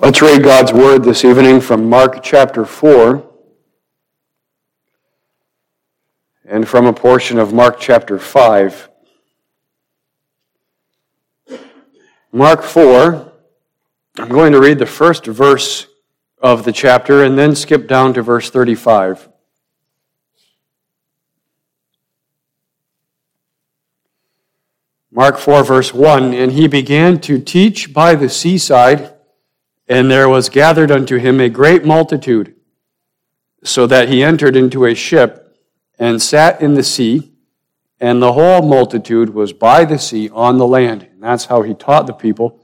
Let's read God's word this evening from Mark chapter 4 and from a portion of Mark chapter 5. Mark 4, I'm going to read the first verse of the chapter and then skip down to verse 35. Mark 4, verse 1 And he began to teach by the seaside and there was gathered unto him a great multitude, so that he entered into a ship and sat in the sea, and the whole multitude was by the sea on the land. And that's how he taught the people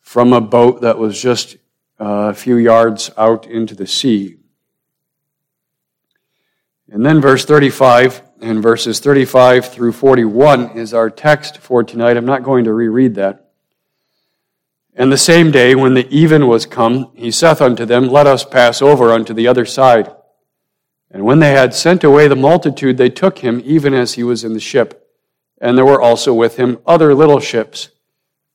from a boat that was just uh, a few yards out into the sea. And then verse 35 and verses 35 through 41 is our text for tonight. I'm not going to reread that. And the same day, when the even was come, he saith unto them, Let us pass over unto the other side. And when they had sent away the multitude, they took him even as he was in the ship. And there were also with him other little ships.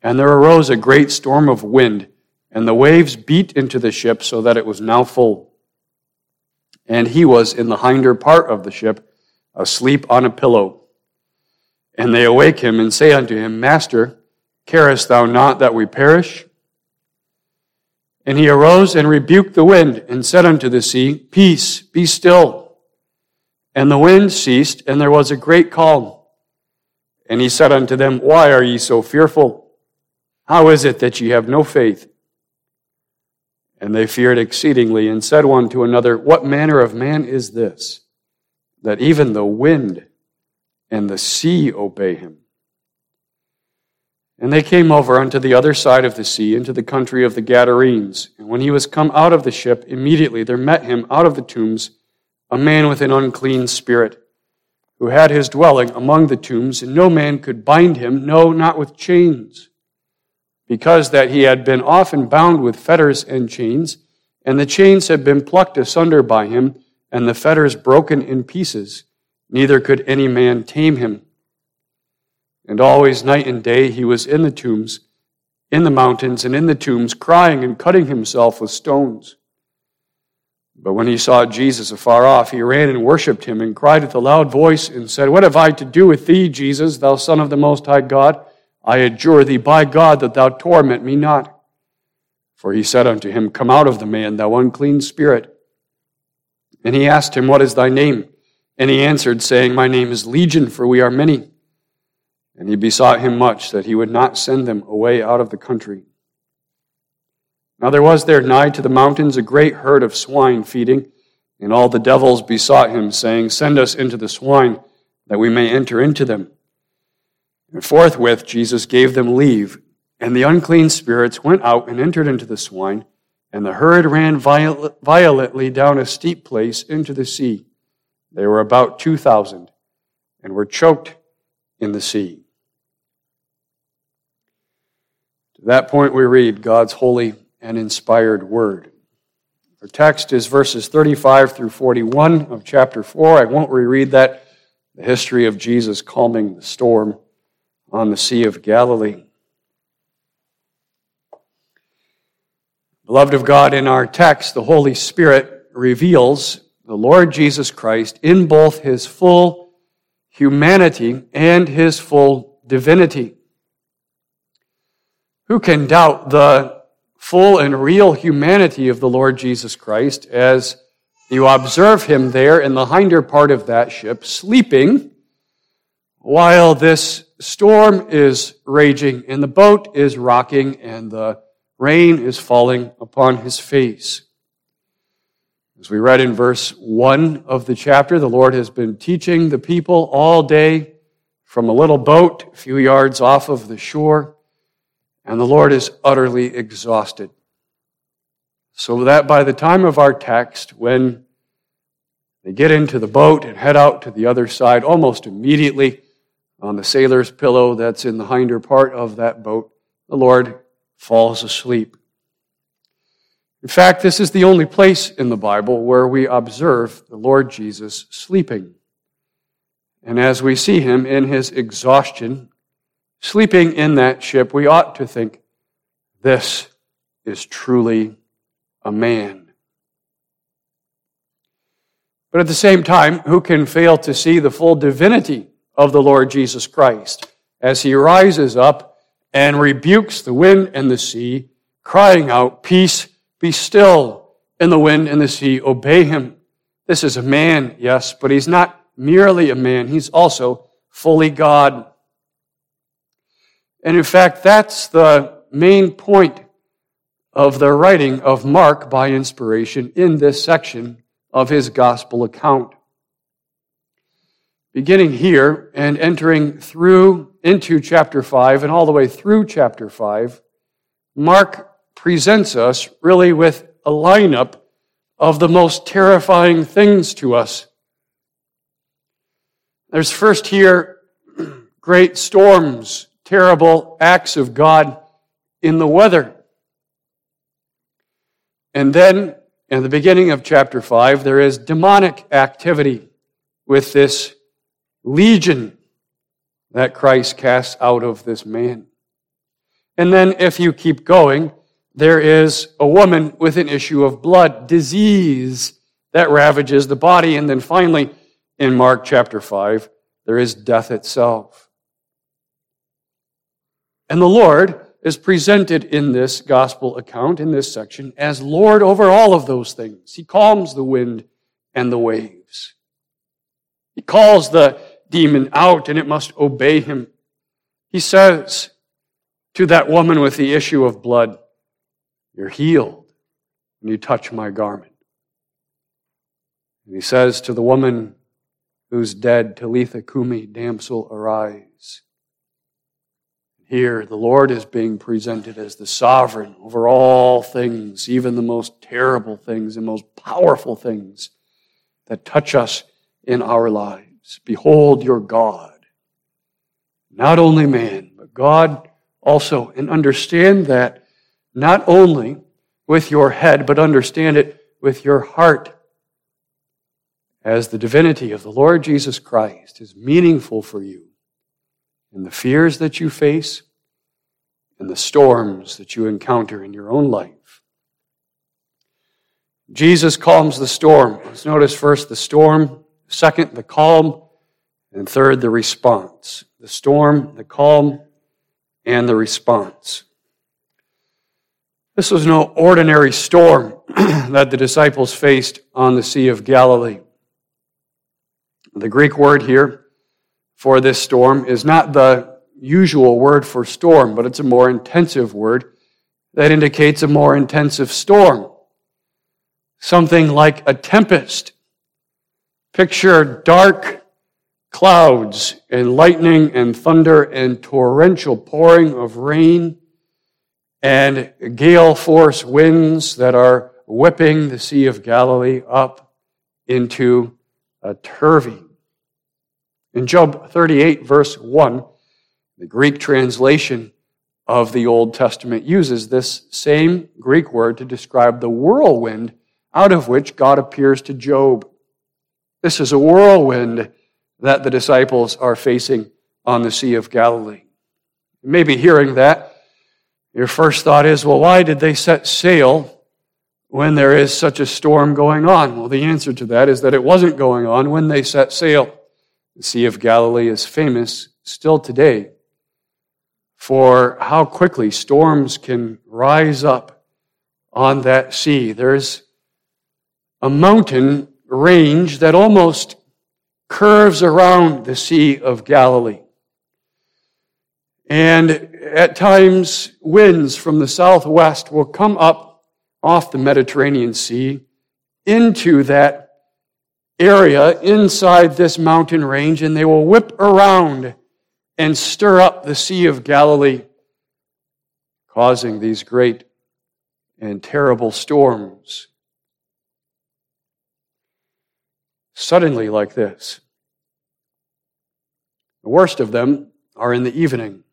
And there arose a great storm of wind, and the waves beat into the ship so that it was now full. And he was in the hinder part of the ship, asleep on a pillow. And they awake him and say unto him, Master, Carest thou not that we perish? And he arose and rebuked the wind and said unto the sea, Peace, be still. And the wind ceased, and there was a great calm. And he said unto them, Why are ye so fearful? How is it that ye have no faith? And they feared exceedingly and said one to another, What manner of man is this, that even the wind and the sea obey him? And they came over unto the other side of the sea, into the country of the Gadarenes. And when he was come out of the ship, immediately there met him out of the tombs a man with an unclean spirit, who had his dwelling among the tombs, and no man could bind him, no, not with chains, because that he had been often bound with fetters and chains, and the chains had been plucked asunder by him, and the fetters broken in pieces. Neither could any man tame him. And always, night and day, he was in the tombs, in the mountains, and in the tombs, crying and cutting himself with stones. But when he saw Jesus afar off, he ran and worshipped him, and cried with a loud voice, and said, What have I to do with thee, Jesus, thou Son of the Most High God? I adjure thee by God that thou torment me not. For he said unto him, Come out of the man, thou unclean spirit. And he asked him, What is thy name? And he answered, saying, My name is Legion, for we are many. And he besought him much that he would not send them away out of the country. Now there was there nigh to the mountains a great herd of swine feeding, and all the devils besought him, saying, Send us into the swine, that we may enter into them. And forthwith Jesus gave them leave, and the unclean spirits went out and entered into the swine, and the herd ran violently down a steep place into the sea. They were about two thousand, and were choked in the sea. That point, we read God's holy and inspired word. Our text is verses 35 through 41 of chapter 4. I won't reread that. The history of Jesus calming the storm on the Sea of Galilee. Beloved of God, in our text, the Holy Spirit reveals the Lord Jesus Christ in both his full humanity and his full divinity. Who can doubt the full and real humanity of the Lord Jesus Christ as you observe him there in the hinder part of that ship, sleeping, while this storm is raging and the boat is rocking and the rain is falling upon his face. As we read in verse 1 of the chapter, the Lord has been teaching the people all day from a little boat a few yards off of the shore and the Lord is utterly exhausted. So that by the time of our text, when they get into the boat and head out to the other side, almost immediately on the sailor's pillow that's in the hinder part of that boat, the Lord falls asleep. In fact, this is the only place in the Bible where we observe the Lord Jesus sleeping. And as we see him in his exhaustion sleeping in that ship, we ought to think, this is truly a man. But at the same time, who can fail to see the full divinity of the Lord Jesus Christ as he rises up and rebukes the wind and the sea, crying out, Peace, be still, and the wind and the sea obey him. This is a man, yes, but he's not merely a man, he's also fully God. And in fact, that's the main point of the writing of Mark by inspiration in this section of his gospel account. Beginning here and entering through into chapter 5 and all the way through chapter 5, Mark presents us really with a lineup of the most terrifying things to us. There's first here great storms, terrible acts of God in the weather. And then, in the beginning of chapter 5, there is demonic activity with this legion that Christ casts out of this man. And then, if you keep going, there is a woman with an issue of blood, disease that ravages the body. And then finally, in Mark chapter 5, there is death itself. And the Lord is presented in this gospel account, in this section, as Lord over all of those things. He calms the wind and the waves. He calls the demon out and it must obey him. He says to that woman with the issue of blood, You're healed when you touch my garment. And he says to the woman who's dead, Talitha Cumi, damsel, arise. Here, the Lord is being presented as the sovereign over all things, even the most terrible things and most powerful things that touch us in our lives. Behold your God. Not only man, but God also. And understand that not only with your head, but understand it with your heart. As the divinity of the Lord Jesus Christ is meaningful for you and the fears that you face and the storms that you encounter in your own life. Jesus calms the storm. Let's notice first the storm, second, the calm, and third, the response. The storm, the calm, and the response. This was no ordinary storm that the disciples faced on the Sea of Galilee. The Greek word here for this storm is not the usual word for storm, but it's a more intensive word that indicates a more intensive storm. Something like a tempest. Picture dark clouds and lightning and thunder and torrential pouring of rain and gale force winds that are whipping the Sea of Galilee up into a turvy. In Job 38, verse 1, the Greek translation of the Old Testament uses this same Greek word to describe the whirlwind out of which God appears to Job. This is a whirlwind that the disciples are facing on the Sea of Galilee. Maybe hearing that, your first thought is, well, why did they set sail when there is such a storm going on? Well, the answer to that is that it wasn't going on when they set sail. The Sea of Galilee is famous still today for how quickly storms can rise up on that sea. There's a mountain range that almost curves around the Sea of Galilee. And at times, winds from the southwest will come up off the Mediterranean Sea into that area inside this mountain range, and they will whip around and stir up the Sea of Galilee, causing these great and terrible storms. Suddenly, like this. The worst of them are in the evening.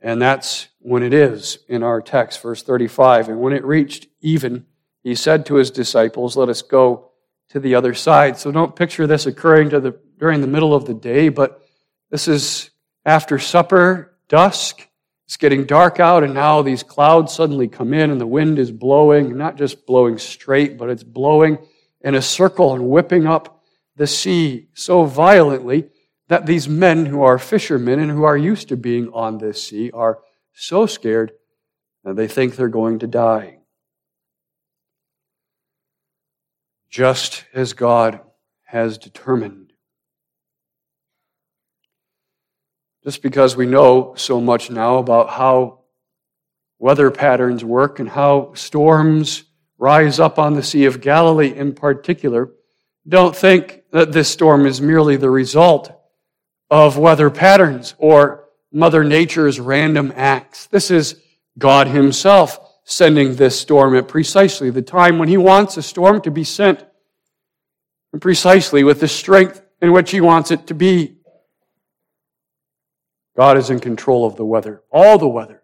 And that's when it is in our text, verse 35. And when it reached even, he said to his disciples, Let us go to the other side. So don't picture this occurring the, during the middle of the day, but this is after supper, dusk, It's getting dark out, and now these clouds suddenly come in, and the wind is blowing, not just blowing straight, but it's blowing in a circle and whipping up the sea so violently that these men who are fishermen and who are used to being on this sea are so scared that they think they're going to die. Just as God has determined just because we know so much now about how weather patterns work and how storms rise up on the Sea of Galilee in particular, don't think that this storm is merely the result of weather patterns or Mother Nature's random acts. This is God Himself sending this storm at precisely the time when He wants a storm to be sent, and precisely with the strength in which He wants it to be. God is in control of the weather, all the weather.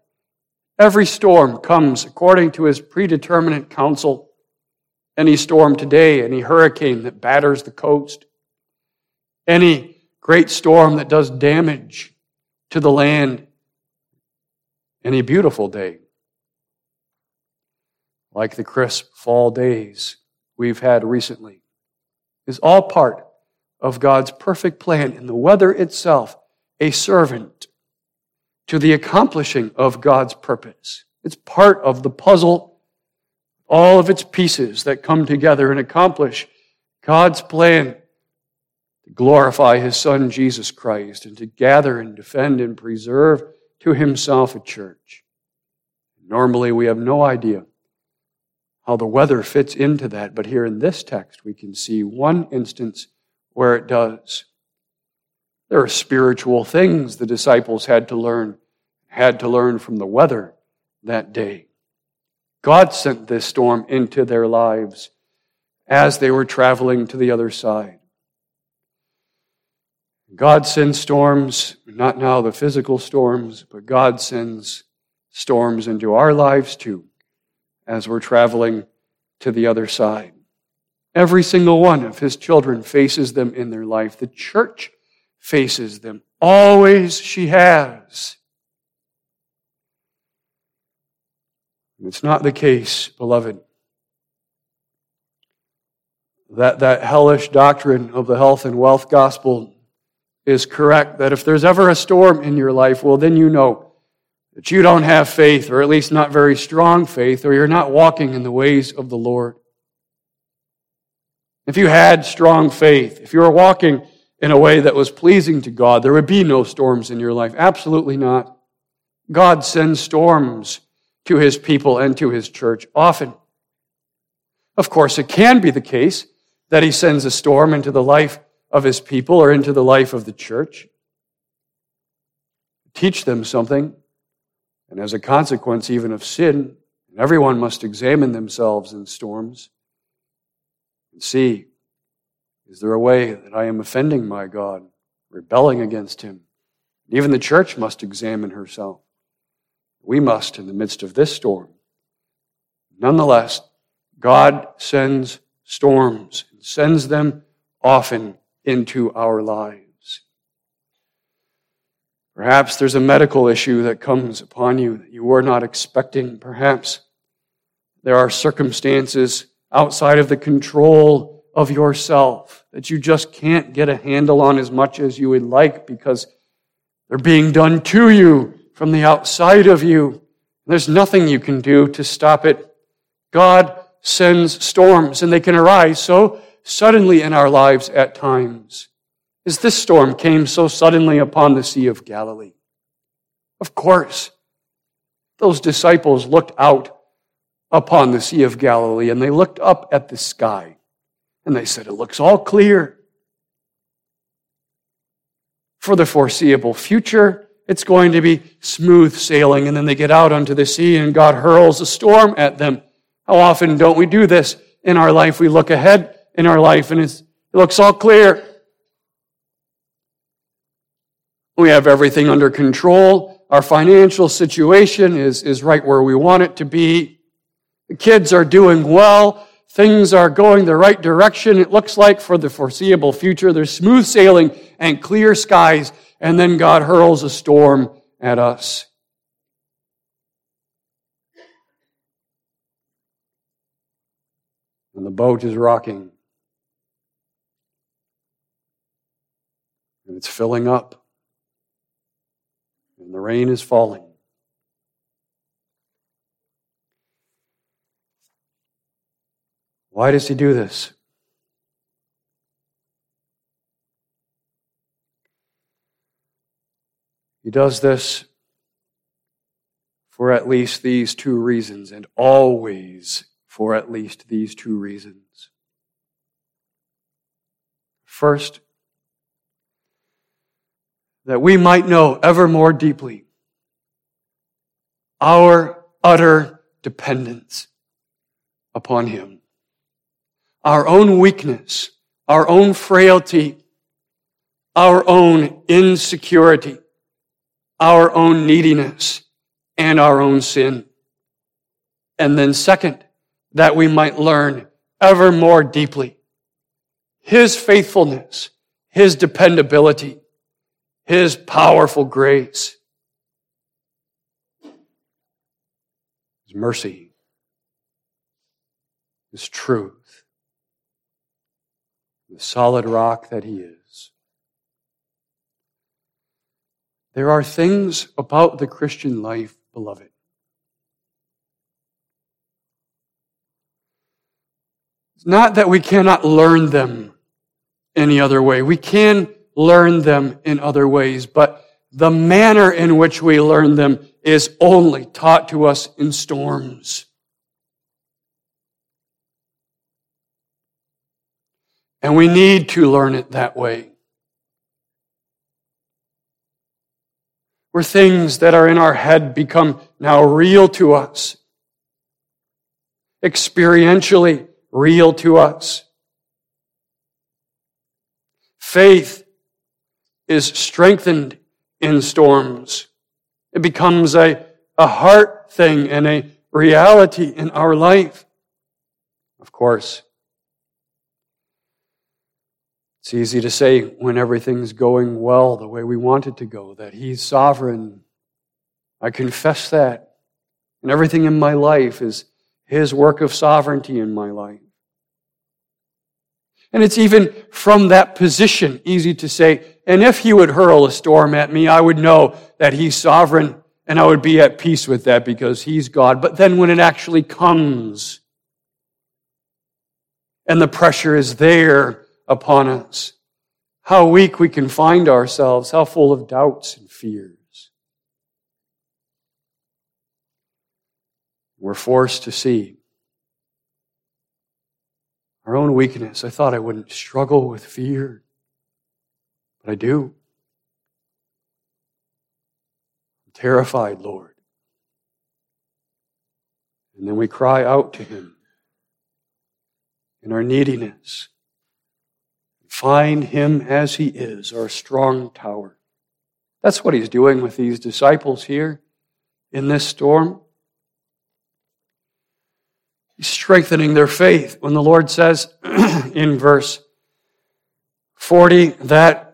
Every storm comes according to his predeterminate counsel. Any storm today, any hurricane that batters the coast, any great storm that does damage to the land, any beautiful day, like the crisp fall days we've had recently, is all part of God's perfect plan in the weather itself a servant to the accomplishing of God's purpose. It's part of the puzzle, all of its pieces that come together and accomplish God's plan to glorify His Son, Jesus Christ, and to gather and defend and preserve to Himself a church. Normally, we have no idea how the weather fits into that, but here in this text, we can see one instance where it does. There are spiritual things the disciples had to learn, had to learn from the weather that day. God sent this storm into their lives as they were traveling to the other side. God sends storms, not now the physical storms, but God sends storms into our lives too as we're traveling to the other side. Every single one of his children faces them in their life. The church faces them. Always she has. It's not the case, beloved, that that hellish doctrine of the health and wealth gospel is correct. That if there's ever a storm in your life, well, then you know that you don't have faith, or at least not very strong faith, or you're not walking in the ways of the Lord. If you had strong faith, if you were walking in a way that was pleasing to God, there would be no storms in your life. Absolutely not. God sends storms to his people and to his church often. Of course, it can be the case that he sends a storm into the life of his people or into the life of the church. Teach them something, and as a consequence even of sin, everyone must examine themselves in storms and see is there a way that I am offending my God, rebelling against Him? Even the church must examine herself. We must in the midst of this storm. Nonetheless, God sends storms and sends them often into our lives. Perhaps there's a medical issue that comes upon you that you were not expecting. Perhaps there are circumstances outside of the control of yourself that you just can't get a handle on as much as you would like because they're being done to you from the outside of you. There's nothing you can do to stop it. God sends storms and they can arise so suddenly in our lives at times. As this storm came so suddenly upon the Sea of Galilee. Of course, those disciples looked out upon the Sea of Galilee and they looked up at the sky and they said, It looks all clear. For the foreseeable future, it's going to be smooth sailing. And then they get out onto the sea and God hurls a storm at them. How often don't we do this in our life? We look ahead in our life and it looks all clear. We have everything under control. Our financial situation is, is right where we want it to be. The kids are doing well. Things are going the right direction, it looks like, for the foreseeable future. There's smooth sailing and clear skies, and then God hurls a storm at us. And the boat is rocking. And it's filling up. Rain is falling. Why does he do this? He does this for at least these two reasons, and always for at least these two reasons. First, that we might know ever more deeply our utter dependence upon Him, our own weakness, our own frailty, our own insecurity our own neediness and our own sin. And then second, that we might learn ever more deeply His faithfulness, His dependability, His powerful grace, His mercy, His truth, the solid rock that He is. There are things about the Christian life, beloved. It's not that we cannot learn them any other way. We can learn them in other ways, but the manner in which we learn them is only taught to us in storms. And we need to learn it that way. where things that are in our head become now real to us, experientially real to us. Faith is strengthened in storms. It becomes a, a heart thing and a reality in our life. Of course, it's easy to say when everything's going well the way we want it to go, that He's sovereign. I confess that. And everything in my life is His work of sovereignty in my life. And it's even from that position easy to say, and if He would hurl a storm at me, I would know that He's sovereign and I would be at peace with that because He's God. But then when it actually comes and the pressure is there, upon us. How weak we can find ourselves, how full of doubts and fears. We're forced to see our own weakness. I thought I wouldn't struggle with fear, but I do. I'm terrified, Lord. And then we cry out to Him in our neediness Find him as he is, our strong tower. That's what he's doing with these disciples here in this storm. He's strengthening their faith. When the Lord says in verse 40 that,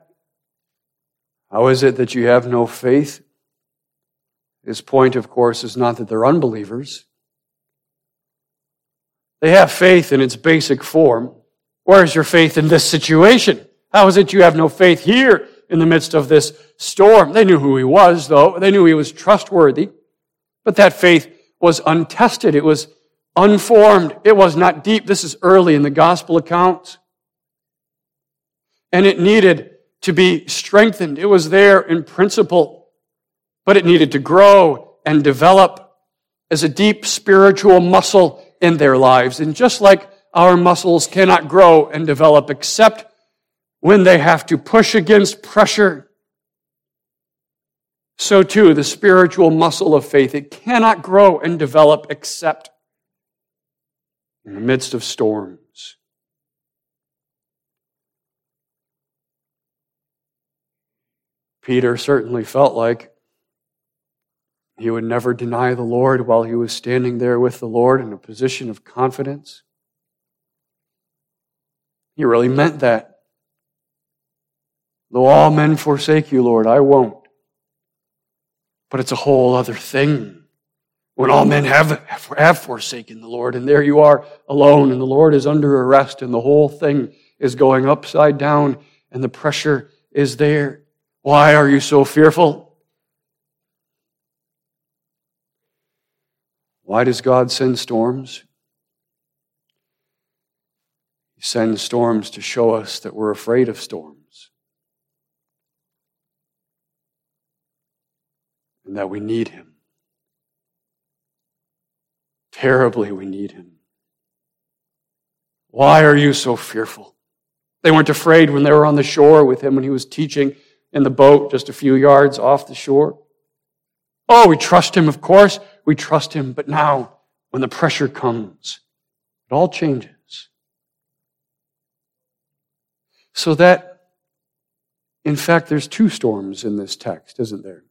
how is it that you have no faith? His point, of course, is not that they're unbelievers. They have faith in its basic form. Where's your faith in this situation? How is it you have no faith here in the midst of this storm? They knew who he was, though. They knew he was trustworthy. But that faith was untested. It was unformed. It was not deep. This is early in the gospel accounts. And it needed to be strengthened. It was there in principle, but it needed to grow and develop as a deep spiritual muscle in their lives. And just like our muscles cannot grow and develop except when they have to push against pressure. So too, the spiritual muscle of faith, it cannot grow and develop except in the midst of storms. Peter certainly felt like he would never deny the Lord while he was standing there with the Lord in a position of confidence. He really meant that. Though all men forsake you, Lord, I won't. But it's a whole other thing when all men have, have forsaken the Lord, and there you are alone, and the Lord is under arrest, and the whole thing is going upside down, and the pressure is there. Why are you so fearful? Why does God send storms? He sends storms to show us that we're afraid of storms and that we need Him. Terribly, we need him. Why are you so fearful? They weren't afraid when they were on the shore with him when he was teaching in the boat just a few yards off the shore. Oh, we trust him, of course. We trust him. But now, when the pressure comes, it all changes. So that, in fact, there's two storms in this text, isn't there?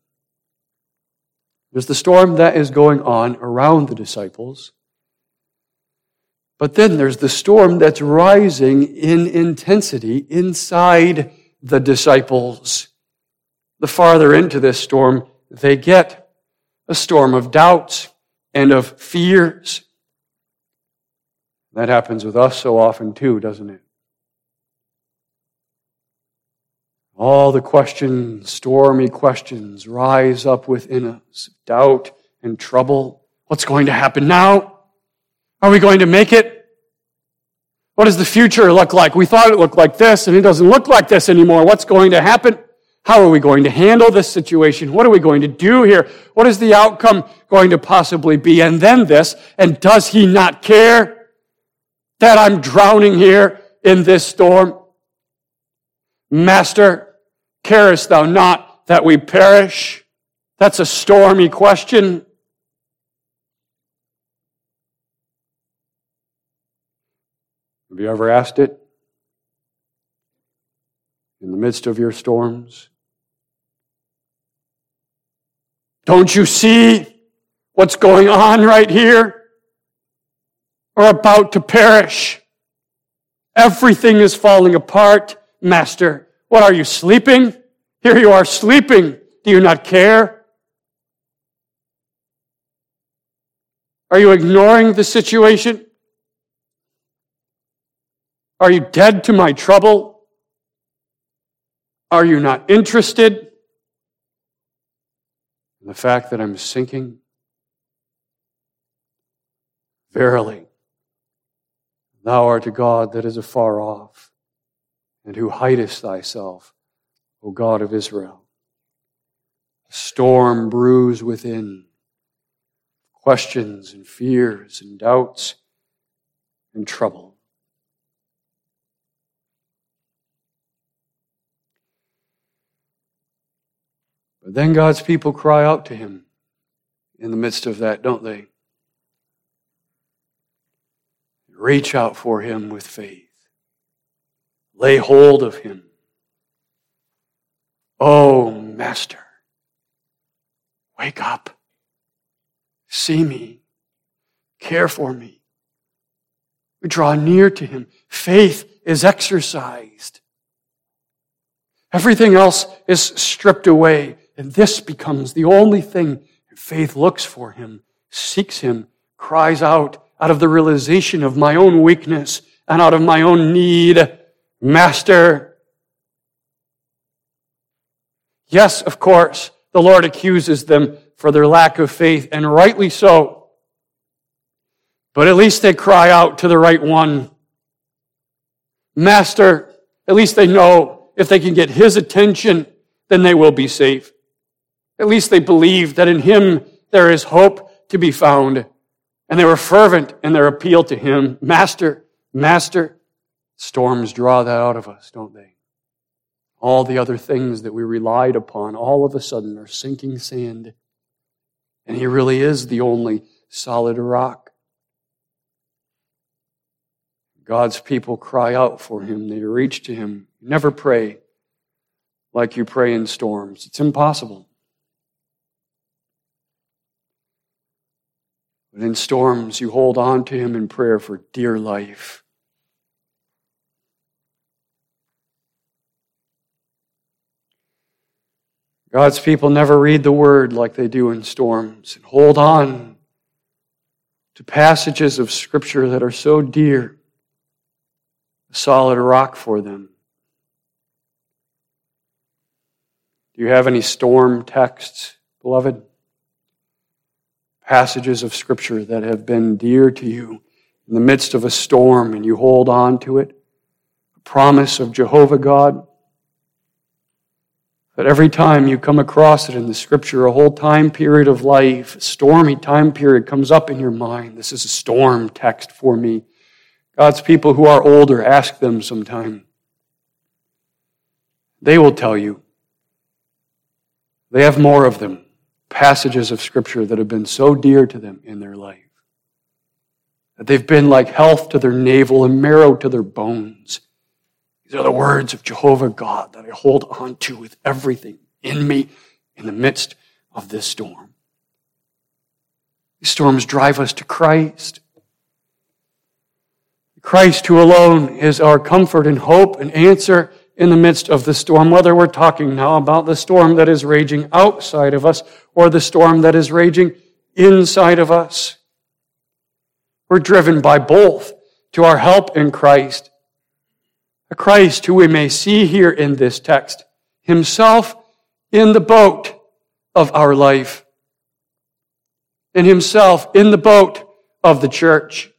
There's the storm that is going on around the disciples. But then there's the storm that's rising in intensity inside the disciples. The farther into this storm they get, a storm of doubts and of fears. That happens with us so often too, doesn't it? All the questions, stormy questions, rise up within us doubt and trouble. What's going to happen now? Are we going to make it? What does the future look like? We thought it looked like this, and it doesn't look like this anymore. What's going to happen? How are we going to handle this situation? What are we going to do here? What is the outcome going to possibly be? And then this, and does he not care that I'm drowning here in this storm? Master, Carest thou not that we perish? That's a stormy question. Have you ever asked it? In the midst of your storms? Don't you see what's going on right here? We're about to perish. Everything is falling apart, Master. What are you sleeping? Here you are sleeping. Do you not care? Are you ignoring the situation? Are you dead to my trouble? Are you not interested in the fact that I'm sinking? Verily, thou art a God that is afar off and who hidest thyself, O God of Israel. A storm brews within, questions and fears and doubts and trouble. But then God's people cry out to him in the midst of that, don't they? Reach out for him with faith. Lay hold of him. Oh, Master, wake up. See me. Care for me. We draw near to him. Faith is exercised. Everything else is stripped away, and this becomes the only thing. Faith looks for him, seeks him, cries out out of the realization of my own weakness and out of my own need Master. Yes, of course, the Lord accuses them for their lack of faith, and rightly so. But at least they cry out to the right one. Master, at least they know if they can get his attention, then they will be safe. At least they believe that in him there is hope to be found. And they were fervent in their appeal to him. Master, Master, Storms draw that out of us, don't they? All the other things that we relied upon all of a sudden are sinking sand. And He really is the only solid rock. God's people cry out for Him, they reach to Him. Never pray like you pray in storms, it's impossible. But in storms, you hold on to Him in prayer for dear life. God's people never read the word like they do in storms and hold on to passages of Scripture that are so dear, a solid rock for them. Do you have any storm texts, beloved? Passages of Scripture that have been dear to you in the midst of a storm and you hold on to it? A promise of Jehovah God? But every time you come across it in the scripture, a whole time period of life, a stormy time period comes up in your mind. This is a storm text for me. God's people who are older, ask them sometime. They will tell you. They have more of them, passages of scripture that have been so dear to them in their life. That they've been like health to their navel and marrow to their bones. These are the words of Jehovah God that I hold on to with everything in me in the midst of this storm. These storms drive us to Christ. Christ, who alone is our comfort and hope and answer in the midst of the storm, whether we're talking now about the storm that is raging outside of us or the storm that is raging inside of us. We're driven by both to our help in Christ a Christ who we may see here in this text, himself in the boat of our life, and himself in the boat of the church,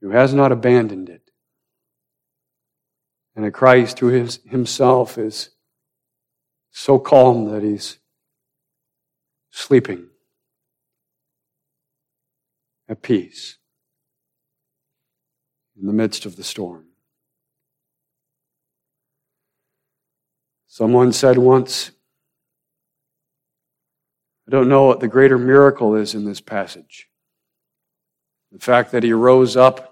who has not abandoned it, and a Christ who is, himself is so calm that he's sleeping at peace in the midst of the storm. Someone said once, I don't know what the greater miracle is in this passage. The fact that he rose up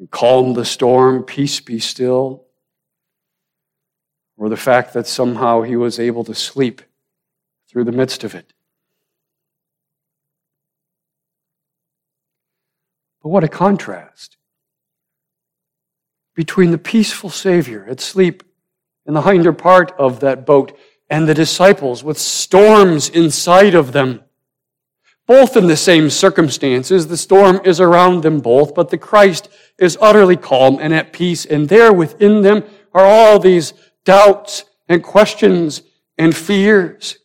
and calmed the storm, peace be still, or the fact that somehow he was able to sleep through the midst of it. But what a contrast between the peaceful Savior at sleep in the hinder part of that boat and the disciples with storms inside of them. Both in the same circumstances, the storm is around them both, but the Christ is utterly calm and at peace, and there within them are all these doubts and questions and fears.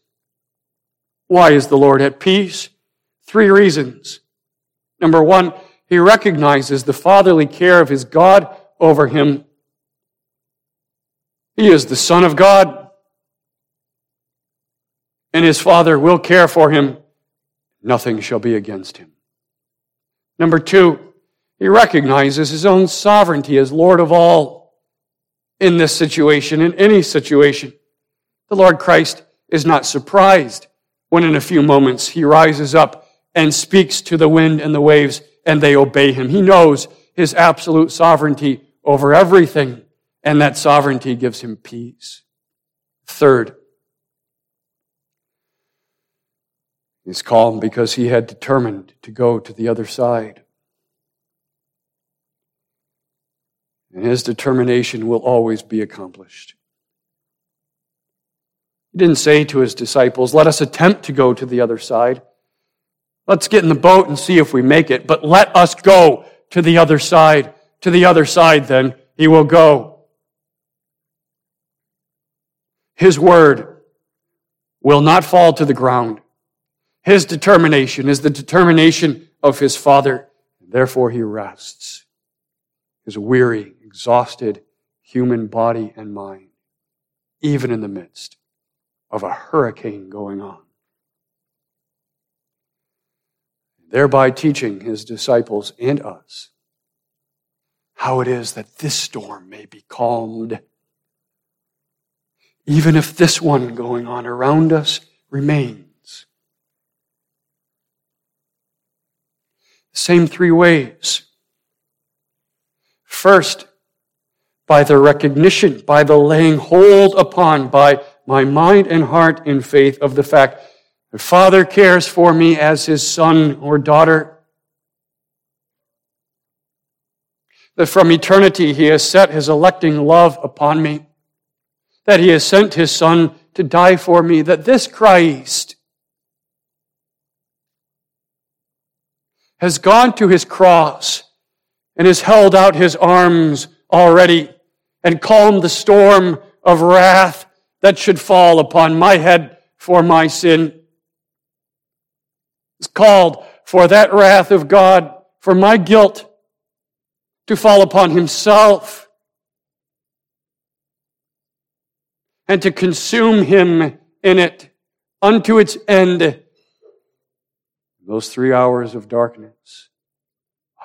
Why is the Lord at peace? Three reasons. Number one, he recognizes the fatherly care of his God over him. He is the Son of God, and his Father will care for him. Nothing shall be against him. Number two, he recognizes his own sovereignty as Lord of all in this situation, in any situation. The Lord Christ is not surprised when in a few moments he rises up and speaks to the wind and the waves and they obey him. He knows his absolute sovereignty over everything, and that sovereignty gives him peace. Third, he's calm because he had determined to go to the other side. And his determination will always be accomplished. He didn't say to his disciples, Let us attempt to go to the other side. Let's get in the boat and see if we make it, but let us go to the other side. To the other side, then, he will go. His word will not fall to the ground. His determination is the determination of his Father. Therefore, he rests his weary, exhausted human body and mind, even in the midst of a hurricane going on. thereby teaching his disciples and us how it is that this storm may be calmed, even if this one going on around us remains. Same three ways. First, by the recognition, by the laying hold upon, by my mind and heart in faith of the fact that Father cares for me as his son or daughter. That from eternity he has set his electing love upon me. That he has sent his Son to die for me. That this Christ has gone to his cross and has held out his arms already and calmed the storm of wrath that should fall upon my head for my sin. It's called for that wrath of God, for my guilt to fall upon himself and to consume him in it unto its end. Those three hours of darkness,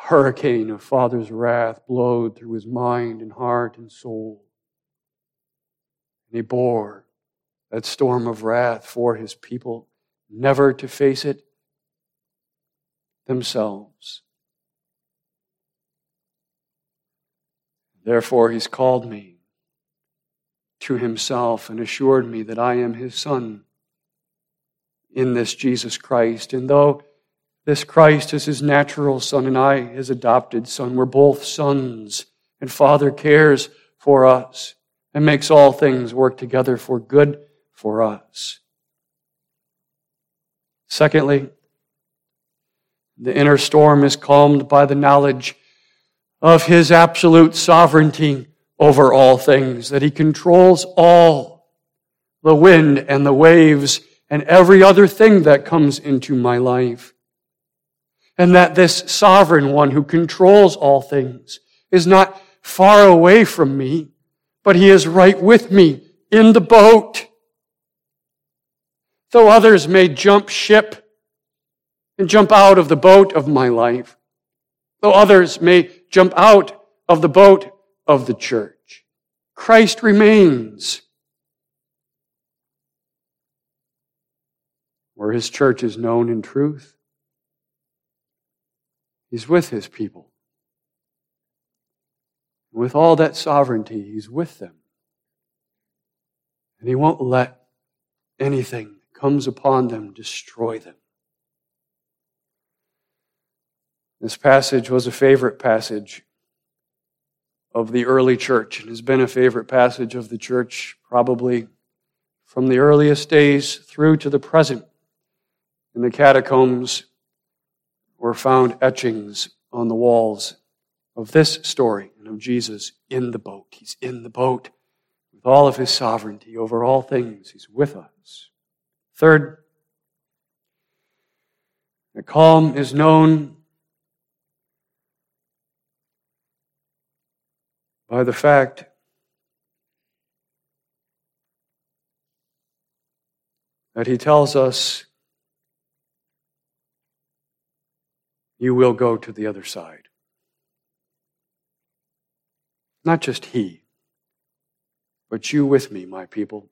hurricane of Father's wrath blowed through his mind and heart and soul. And he bore that storm of wrath for his people, never to face it themselves. Therefore, he's called me to himself and assured me that I am his son in this Jesus Christ. And though this Christ is his natural son and I his adopted son, we're both sons, and Father cares for us and makes all things work together for good for us. Secondly, the inner storm is calmed by the knowledge of his absolute sovereignty over all things, that he controls all the wind and the waves and every other thing that comes into my life. And that this sovereign one who controls all things is not far away from me, but he is right with me in the boat. Though others may jump ship and jump out of the boat of my life, though others may jump out of the boat of the church. Christ remains. Where his church is known in truth, he's with his people. With all that sovereignty, he's with them. And he won't let anything that comes upon them destroy them. This passage was a favorite passage of the early church and has been a favorite passage of the church probably from the earliest days through to the present. In the catacombs were found etchings on the walls of this story and of Jesus in the boat. He's in the boat with all of his sovereignty over all things. He's with us. Third, the calm is known by the fact that he tells us you will go to the other side. Not just he, but you with me, my people.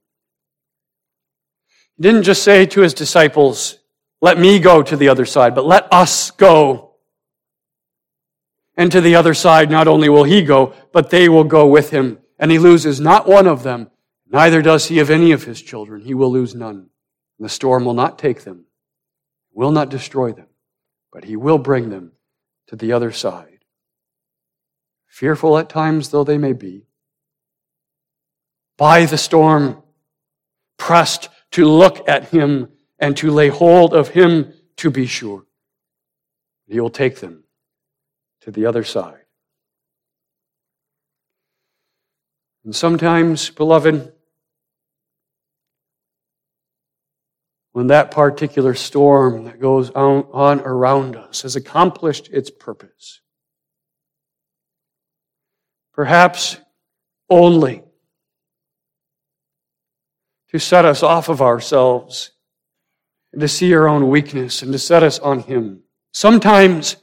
He didn't just say to his disciples, let me go to the other side, but let us go and to the other side, not only will he go, but they will go with him. And he loses not one of them, neither does he of any of his children. He will lose none. And the storm will not take them, will not destroy them, but he will bring them to the other side. Fearful at times though they may be, by the storm, pressed to look at him and to lay hold of him to be sure. He will take them to the other side. And sometimes, beloved, when that particular storm that goes on on around us has accomplished its purpose, perhaps only to set us off of ourselves and to see our own weakness and to set us on Him. Sometimes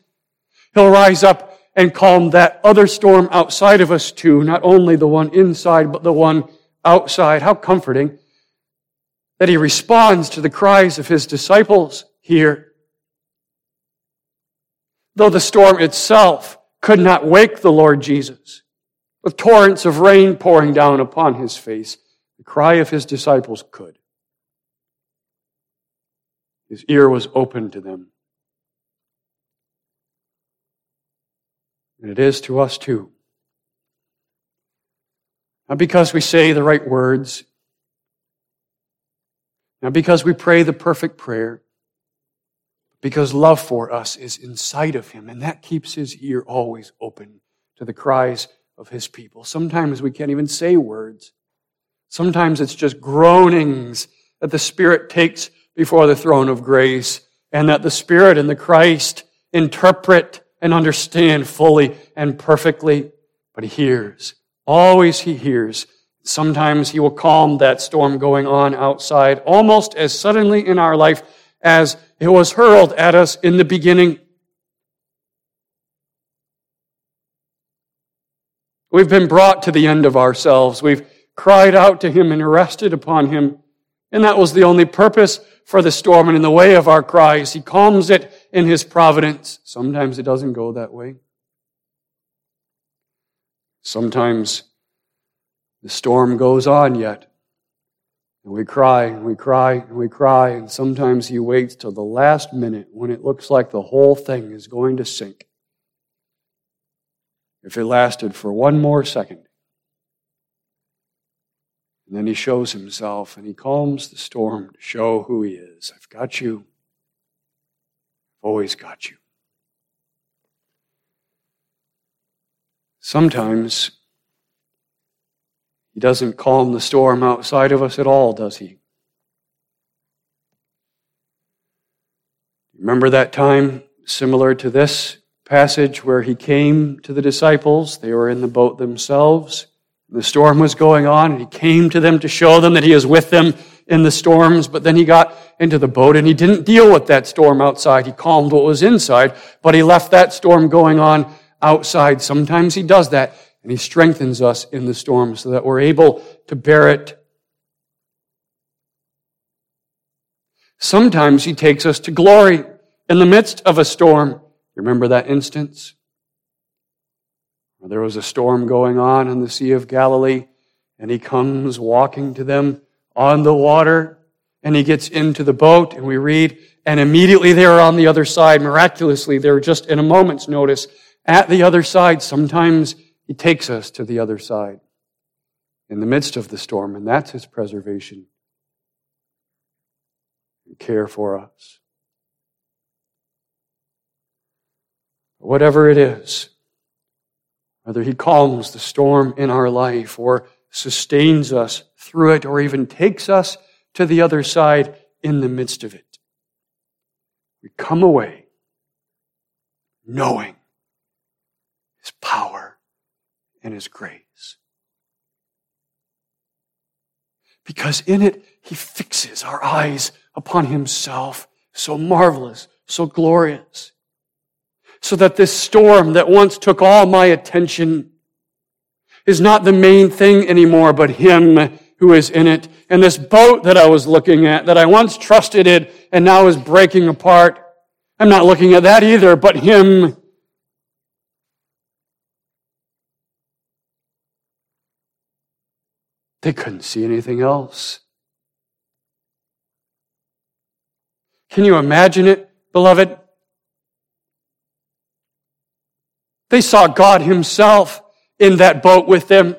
He'll rise up and calm that other storm outside of us too, not only the one inside, but the one outside. How comforting that he responds to the cries of his disciples here. Though the storm itself could not wake the Lord Jesus, with torrents of rain pouring down upon his face, the cry of his disciples could. His ear was open to them. And it is to us too. Not because we say the right words, not because we pray the perfect prayer, because love for us is inside of him, and that keeps his ear always open to the cries of his people. Sometimes we can't even say words. Sometimes it's just groanings that the Spirit takes before the throne of grace, and that the Spirit and the Christ interpret and understand fully and perfectly. But he hears. Always he hears. Sometimes he will calm that storm going on outside almost as suddenly in our life as it was hurled at us in the beginning. We've been brought to the end of ourselves. We've cried out to him and rested upon him. And that was the only purpose for the storm and in the way of our cries. He calms it in his providence. Sometimes it doesn't go that way. Sometimes the storm goes on yet. And we cry and we cry and we cry. And sometimes he waits till the last minute when it looks like the whole thing is going to sink. If it lasted for one more second. And then he shows himself and he calms the storm to show who he is. I've got you. I've always got you. Sometimes he doesn't calm the storm outside of us at all, does he? Remember that time similar to this passage where he came to the disciples? They were in the boat themselves. The storm was going on, and he came to them to show them that he is with them in the storms. But then he got into the boat and he didn't deal with that storm outside. He calmed what was inside, but he left that storm going on outside. Sometimes he does that and he strengthens us in the storm so that we're able to bear it. Sometimes he takes us to glory in the midst of a storm. Remember that instance? There was a storm going on in the Sea of Galilee, and he comes walking to them on the water, and he gets into the boat, and we read, and immediately they are on the other side. Miraculously, they're just in a moment's notice at the other side. Sometimes he takes us to the other side in the midst of the storm, and that's His preservation and care for us. Whatever it is, whether He calms the storm in our life or sustains us through it or even takes us to the other side in the midst of it, we come away knowing His power and His grace. Because in it, He fixes our eyes upon Himself, so marvelous, so glorious. So that this storm that once took all my attention is not the main thing anymore, but Him who is in it. And this boat that I was looking at, that I once trusted in and now is breaking apart, I'm not looking at that either, but Him They couldn't see anything else. Can you imagine it, beloved? They saw God Himself in that boat with them.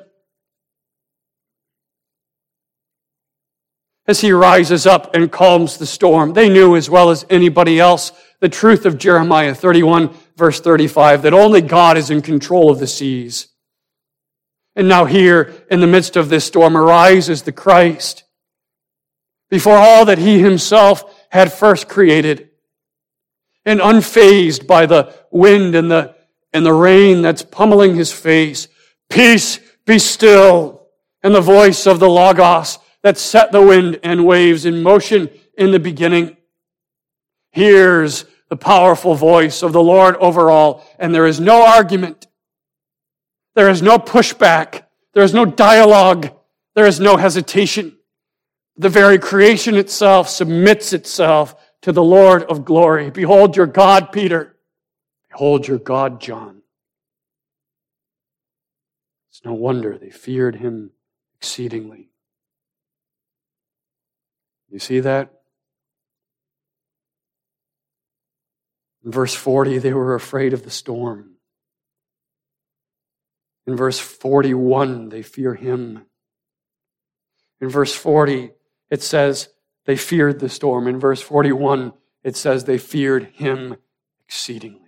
As He rises up and calms the storm, they knew as well as anybody else the truth of Jeremiah 31, verse 35, that only God is in control of the seas. And now here in the midst of this storm arises the Christ before all that he himself had first created and unfazed by the wind and the, and the rain that's pummeling his face. Peace be still. And the voice of the Logos that set the wind and waves in motion in the beginning hears the powerful voice of the Lord over all, and there is no argument. There is no pushback. There is no dialogue. There is no hesitation. The very creation itself submits itself to the Lord of glory. Behold your God, Peter. Behold your God, John. It's no wonder they feared him exceedingly. You see that? In verse 40, they were afraid of the storm. In verse 41, they fear him. In verse 40, it says they feared the storm. In verse 41, it says they feared him exceedingly.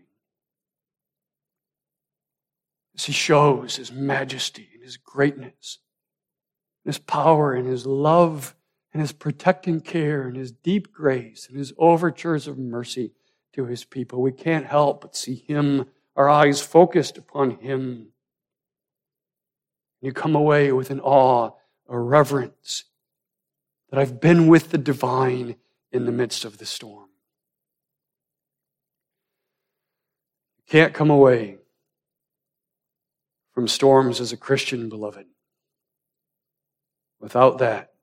As he shows his majesty and his greatness, his power and his love and his protecting care and his deep grace and his overtures of mercy to his people, we can't help but see him, our eyes focused upon him. You come away with an awe, a reverence that I've been with the divine in the midst of the storm. You can't come away from storms as a Christian, beloved, without that,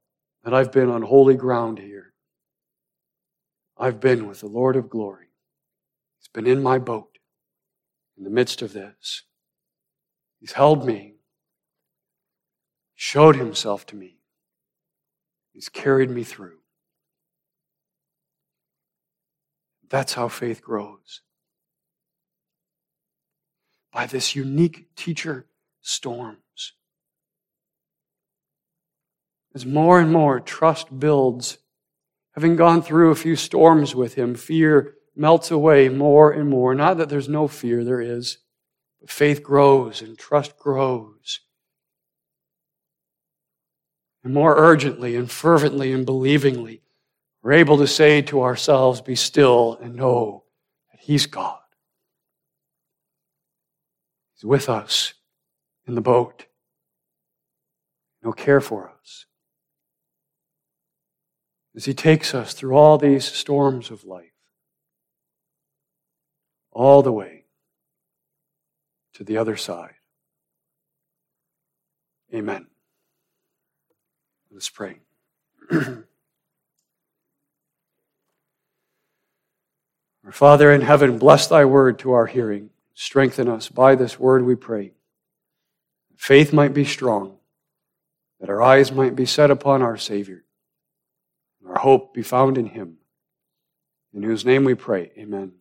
that I've been on holy ground here. I've been with the Lord of glory. He's been in my boat in the midst of this. He's held me, showed himself to me. He's carried me through. That's how faith grows. By this unique teacher storms. As more and more trust builds, having gone through a few storms with him, fear melts away more and more. Not that there's no fear, there is. But faith grows and trust grows. And more urgently and fervently and believingly, we're able to say to ourselves, Be still and know that He's God. He's with us in the boat. He'll care for us. As He takes us through all these storms of life, all the way to the other side. Amen. Let's pray. Our Father in heaven, bless thy word to our hearing. Strengthen us by this word, we pray. Faith might be strong, that our eyes might be set upon our Savior, and our hope be found in him. In whose name we pray. Amen.